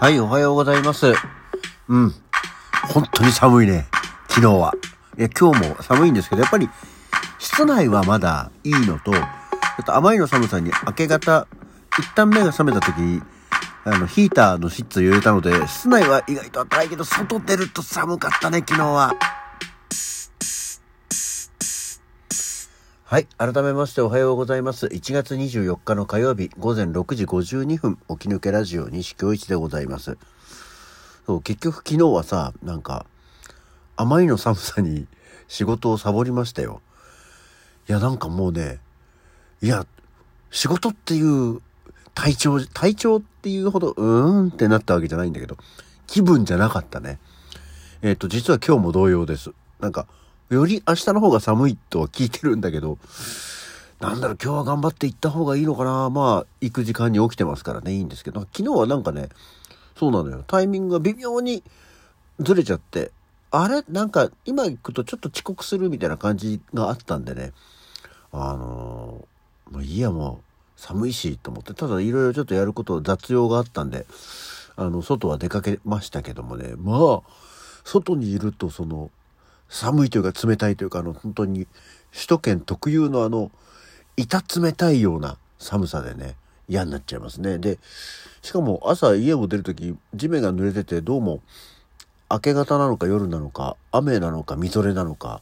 はい、おはようございます。うん。本当に寒いね。昨日は。いや、今日も寒いんですけど、やっぱり、室内はまだいいのと、ちょっと甘いの寒さに明け方、一旦目が覚めた時に、あの、ヒーターのシッツを入れたので、室内は意外と暖かいけど、外出ると寒かったね、昨日は。はい。改めましておはようございます。1月24日の火曜日午前6時52分、起き抜けラジオ西京一でございます。そう、結局昨日はさ、なんか、あまりの寒さに仕事をサボりましたよ。いや、なんかもうね、いや、仕事っていう体調、体調っていうほど、うーんってなったわけじゃないんだけど、気分じゃなかったね。えっ、ー、と、実は今日も同様です。なんか、より明日の方が寒いとは聞いてるんだけど、なんだろう、今日は頑張って行った方がいいのかな。まあ、行く時間に起きてますからね、いいんですけど、昨日はなんかね、そうなのよ。タイミングが微妙にずれちゃって、あれ？なんか、今行くとちょっと遅刻するみたいな感じがあったんでね、あのー、もういいや、もう、寒いし、と思って、ただいろいろちょっとやること雑用があったんで、あの、外は出かけましたけどもね、まあ、外にいるとその、寒いというか冷たいというか、あの、本当に首都圏特有のあの、いた冷たいような寒さでね、嫌になっちゃいますね。で、しかも朝家を出る時、地面が濡れてて、どうも、明け方なのか夜なのか、雨なのかみぞれなのか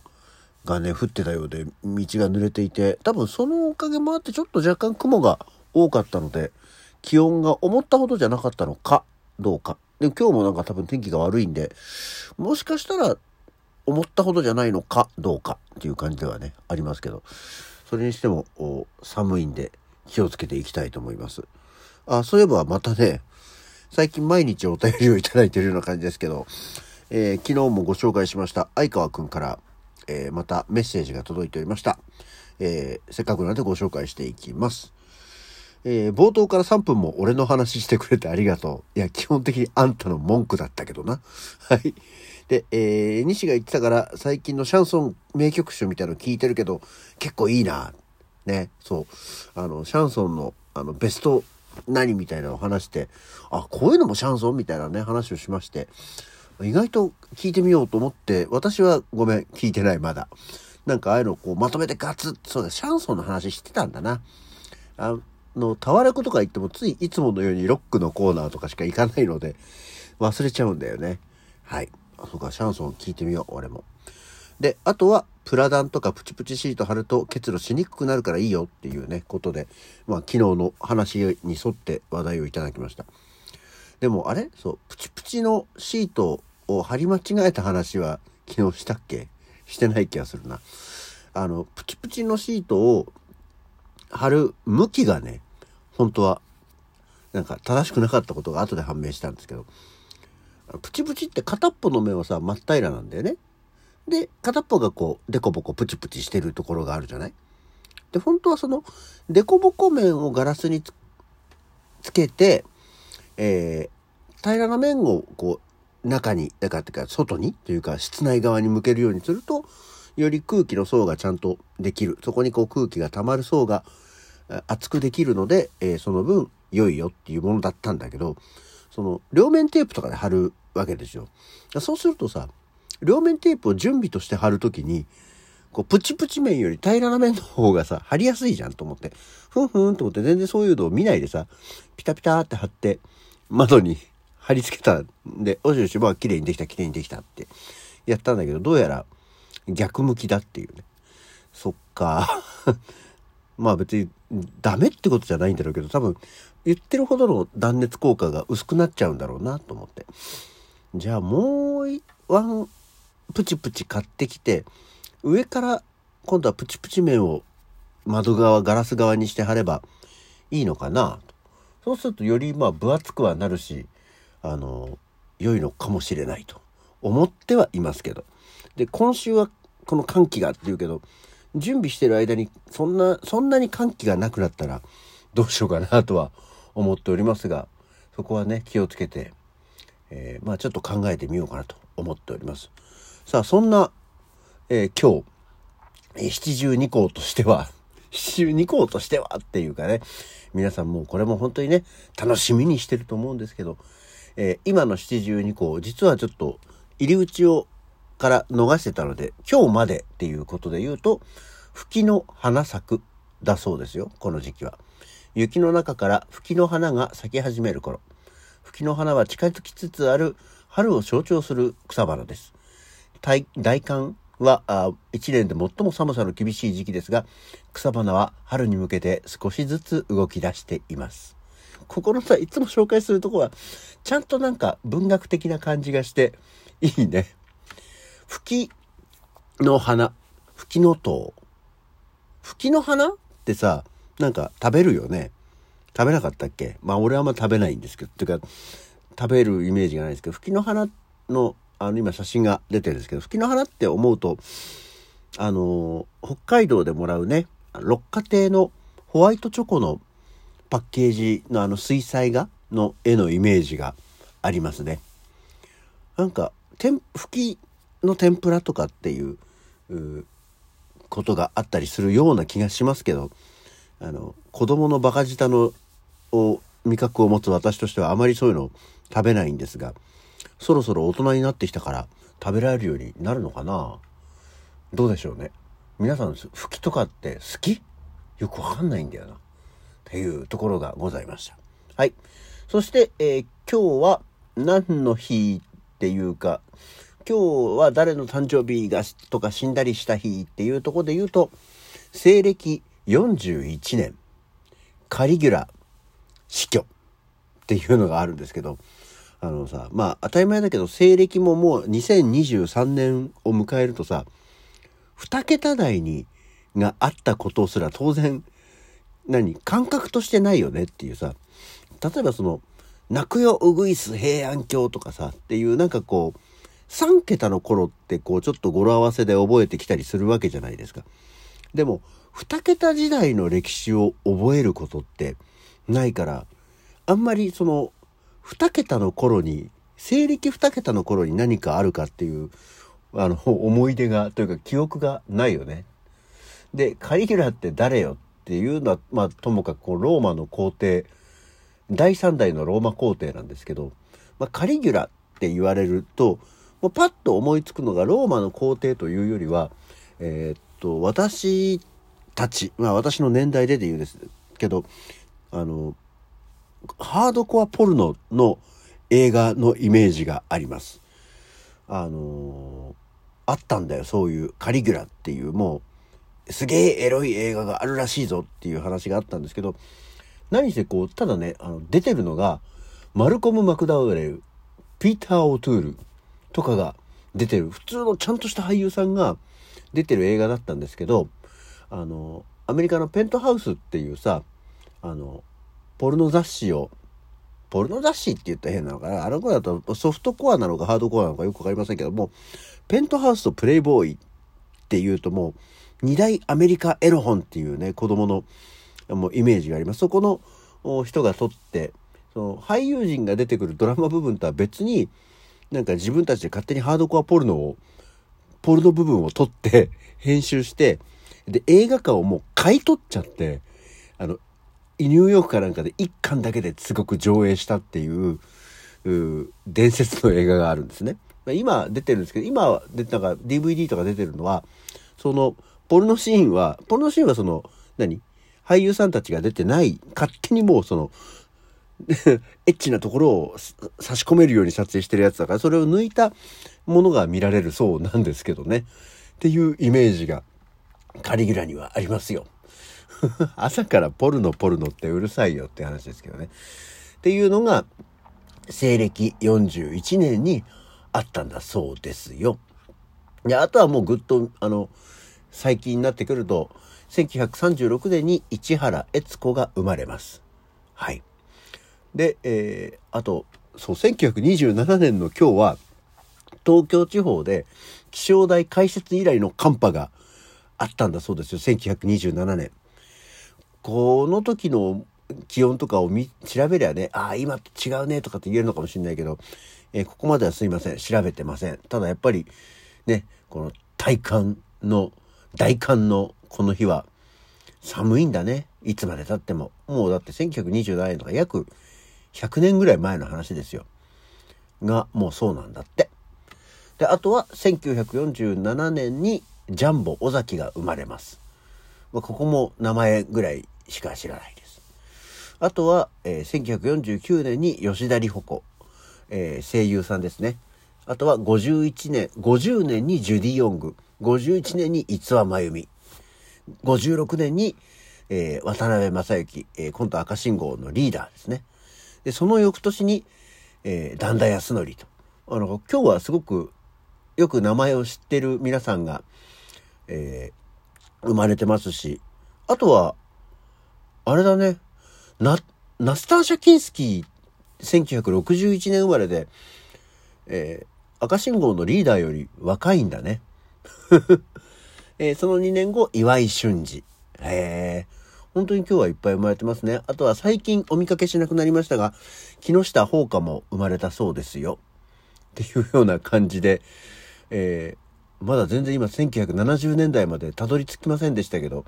がね、降ってたようで、道が濡れていて、多分そのおかげもあってちょっと若干雲が多かったので、気温が思ったほどじゃなかったのか、どうか。で、今日もなんか多分天気が悪いんで、もしかしたら思ったほどじゃないのかどうかっていう感じではね、ありますけど、それにしても寒いんで気をつけていきたいと思います。あ、そういえばまたね、最近毎日お便りをいただいているような感じですけど、えー、昨日もご紹介しました相川くんから、えー、またメッセージが届いておりました。えー、せっかくなのでご紹介していきます。えー、冒頭から3分も俺の話してくれてありがとう。いや、基本的にあんたの文句だったけどな。はい。で、えー、西が言ってたから、最近のシャンソン名曲集みたいなの聞いてるけど、結構いいな。ね、そう。あの、シャンソンの、あの、ベスト何みたいなのを話して、あ、こういうのもシャンソンみたいなね、話をしまして、意外と聞いてみようと思って、私はごめん、聞いてない、まだ。なんかああいうのをこうまとめてガツッ、そうだ、シャンソンの話してたんだな。あの、タワレコとか行ってもついいつものようにロックのコーナーとかしか行かないので、忘れちゃうんだよね。はい。そうか、シャンソン聞いてみよう、俺も。で、あとは、プラダンとかプチプチシート貼ると結露しにくくなるからいいよっていうね、ことで、まあ昨日の話に沿って話題をいただきました。でもあれ？そう、プチプチのシートを貼り間違えた話は昨日したっけ？してない気がするな。あの、プチプチのシートを貼る向きがね、本当は、なんか正しくなかったことが後で判明したんですけど、プチプチって片っぽの面はさ、真っ平らなんだよね。で、片っぽがこう、デコボコプチプチしてるところがあるじゃない？で、本当はその、デコボコ面をガラスにつけて、えー、平らな面をこう、中に、だからってか、外にというか、室内側に向けるようにすると、より空気の層がちゃんとできる。そこにこう空気が溜まる層が厚くできるので、えー、その分良いよっていうものだったんだけど、その両面テープとかで貼るわけですよ。そうするとさ、両面テープを準備として貼るときに、こう、プチプチ面より平らな面の方がさ、貼りやすいじゃんと思って。ふんふんと思って全然そういうのを見ないでさ、ピタピタって貼って、窓に貼り付けたんで、おしよし、まあ綺麗にできた、綺麗にできたってやったんだけど、どうやら逆向きだっていうね。そっか。まあ別にダメってことじゃないんだろうけど、多分言ってるほどの断熱効果が薄くなっちゃうんだろうなと思って。じゃあもうワンプチプチ買ってきて、上から今度はプチプチ面を窓側、ガラス側にして貼ればいいのかなとそうするとよりまあ分厚くはなるし、あの、良いのかもしれないと思ってはいますけど。で、今週はこの寒気がっていうけど、準備してる間にそんな、そんなに寒気がなくなったらどうしようかなとは思っておりますが、そこはね、気をつけて、えー、まあちょっと考えてみようかなと思っております。さあ、そんな、えー、今日、七十二校としては、七十二校としてはっていうかね、皆さんもうこれも本当にね、楽しみにしてると思うんですけど、えー、今の七十二項、実はちょっと入り口をから逃してたので、今日までっていうことで言うと、吹きの花咲くだそうですよ、この時期は。雪の中から吹きの花が咲き始める頃。吹きの花は近づきつつある春を象徴する草花です。大寒は1年で最も寒さの厳しい時期ですが、草花は春に向けて少しずつ動き出しています。ここのさ、いつも紹介するとこは、ちゃんとなんか文学的な感じがして、いいね。吹きの花、吹きの塔。吹きの花ってさ、なんか食べるよね。食べなかったっけ？まあ俺はあんま食べないんですけど、ていうか、食べるイメージがないですけど、吹きの花の、あの今写真が出てるんですけど、吹きの花って思うと、あの北海道でもらうね、六花亭のホワイトチョコのパッケージのあの水彩画の絵のイメージがありますね。なんか、吹きの天ぷらとかっていうことがあったりするような気がしますけど、あの、子供のバカ舌のを味覚を持つ私としてはあまりそういうの食べないんですが、そろそろ大人になってきたから食べられるようになるのかな？どうでしょうね。皆さん、吹きとかって好き？よくわかんないんだよな。っていうところがございました。はい。そして、えー、今日は何の日っていうか、今日は誰の誕生日がとか死んだりした日っていうところで言うと、西暦41年、カリギュラ死去っていうのがあるんですけど、あのさ、まあ当たり前だけど、西暦ももう2023年を迎えるとさ、二桁台にがあったことすら当然、何感覚としてないよねっていうさ、例えばその、泣くようぐいす平安京とかさ、っていうなんかこう、3桁の頃ってこうちょっと語呂合わせで覚えてきたりするわけじゃないですか。でも、2桁時代の歴史を覚えることってないから、あんまりその2桁の頃に、西暦2桁の頃に何かあるかっていう、あの、思い出が、というか記憶がないよね。で、カリギュラって誰よっていうのは、まあ、ともかくこうローマの皇帝、第3代のローマ皇帝なんですけど、まあ、カリギュラって言われると、もうパッと思いつくのがローマの皇帝というよりは、えー、っと、私たち、まあ私の年代でで言うんですけど、あの、ハードコアポルノの映画のイメージがあります。あのあったんだよ、そういうカリギュラっていう、もう、すげえエロい映画があるらしいぞっていう話があったんですけど、何せこう、ただね、あの、出てるのが、マルコム・マクダウエル、ピーター・オトゥール、とかが出てる、普通のちゃんとした俳優さんが出てる映画だったんですけど、あの、アメリカのペントハウスっていうさ、あの、ポルノ雑誌を、ポルノ雑誌って言ったら変なのかなあの子だとソフトコアなのかハードコアなのかよくわかりませんけども、ペントハウスとプレイボーイっていうともう、二大アメリカエロ本っていうね、子供のもうイメージがあります。そこの人が撮って、その俳優陣が出てくるドラマ部分とは別に、なんか自分たちで勝手にハードコアポルノを、ポルノ部分を撮って、編集して、で、映画館をもう買い取っちゃって、あの、ニューヨークかなんかで一巻だけですごく上映したっていう、う伝説の映画があるんですね。今出てるんですけど、今出たか DVD とか出てるのは、その、ポルノシーンは、ポルノシーンはその、何？俳優さんたちが出てない、勝手にもうその、エッチなところを差し込めるように撮影してるやつだから、それを抜いたものが見られるそうなんですけどね。っていうイメージがカリギュラにはありますよ。朝からポルノポルノってうるさいよって話ですけどね。っていうのが、西暦41年にあったんだそうですよ。で、あとはもうぐっと、あの、最近になってくると、1936年に市原悦子が生まれます。はい。で、えー、あと、そう、1927年の今日は、東京地方で気象台開設以来の寒波があったんだそうですよ、1927年。この時の気温とかを見調べりゃね、ああ、今と違うねとかって言えるのかもしれないけど、えー、ここまではすいません、調べてません。ただやっぱり、ね、この体感の、大寒のこの日は寒いんだね。いつまで経っても。もうだって1927年とか約100年ぐらい前の話ですよ。がもうそうなんだって。で、あとは1947年にジャンボ尾崎が生まれます。まあ、ここも名前ぐらいしか知らないです。あとは、えー、1949年に吉田里穂子、えー、声優さんですね。あとは51年、50年にジュディ・ヨング、51年に逸話真由美、56年に、えー、渡辺正行、えー、コント赤信号のリーダーですね。で、その翌年に、えー、段田康則と。あの、今日はすごくよく名前を知ってる皆さんが、えー、生まれてますし、あとは、あれだね、ナ、ナスターシャ・キンスキー、1961年生まれで、えー、赤信号のリーダーより若いんだね。えー、その2年後、岩井俊二。へえ。本当に今日はいっぱい生まれてますね。あとは最近お見かけしなくなりましたが、木下宝花も生まれたそうですよ。っていうような感じで、えー、まだ全然今1970年代までたどり着きませんでしたけど、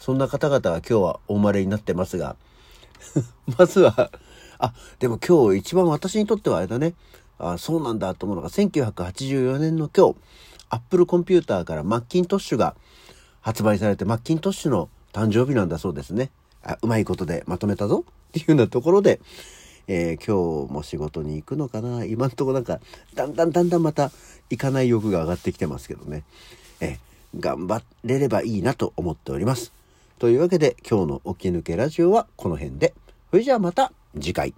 そんな方々が今日はお生まれになってますが、まずは、あ、でも今日一番私にとってはあれだね。あそうなんだと思うのが、1984年の今日、アップルコンピューターからマッキントッシュが発売されて、マッキントッシュの誕生日なんだそうですね。あうまいことでまとめたぞっていうようなところで、えー、今日も仕事に行くのかな今んとこなんか、だんだんだんだんまた行かない欲が上がってきてますけどね。えー、頑張れればいいなと思っております。というわけで今日の起き抜けラジオはこの辺で。それじゃあまた次回。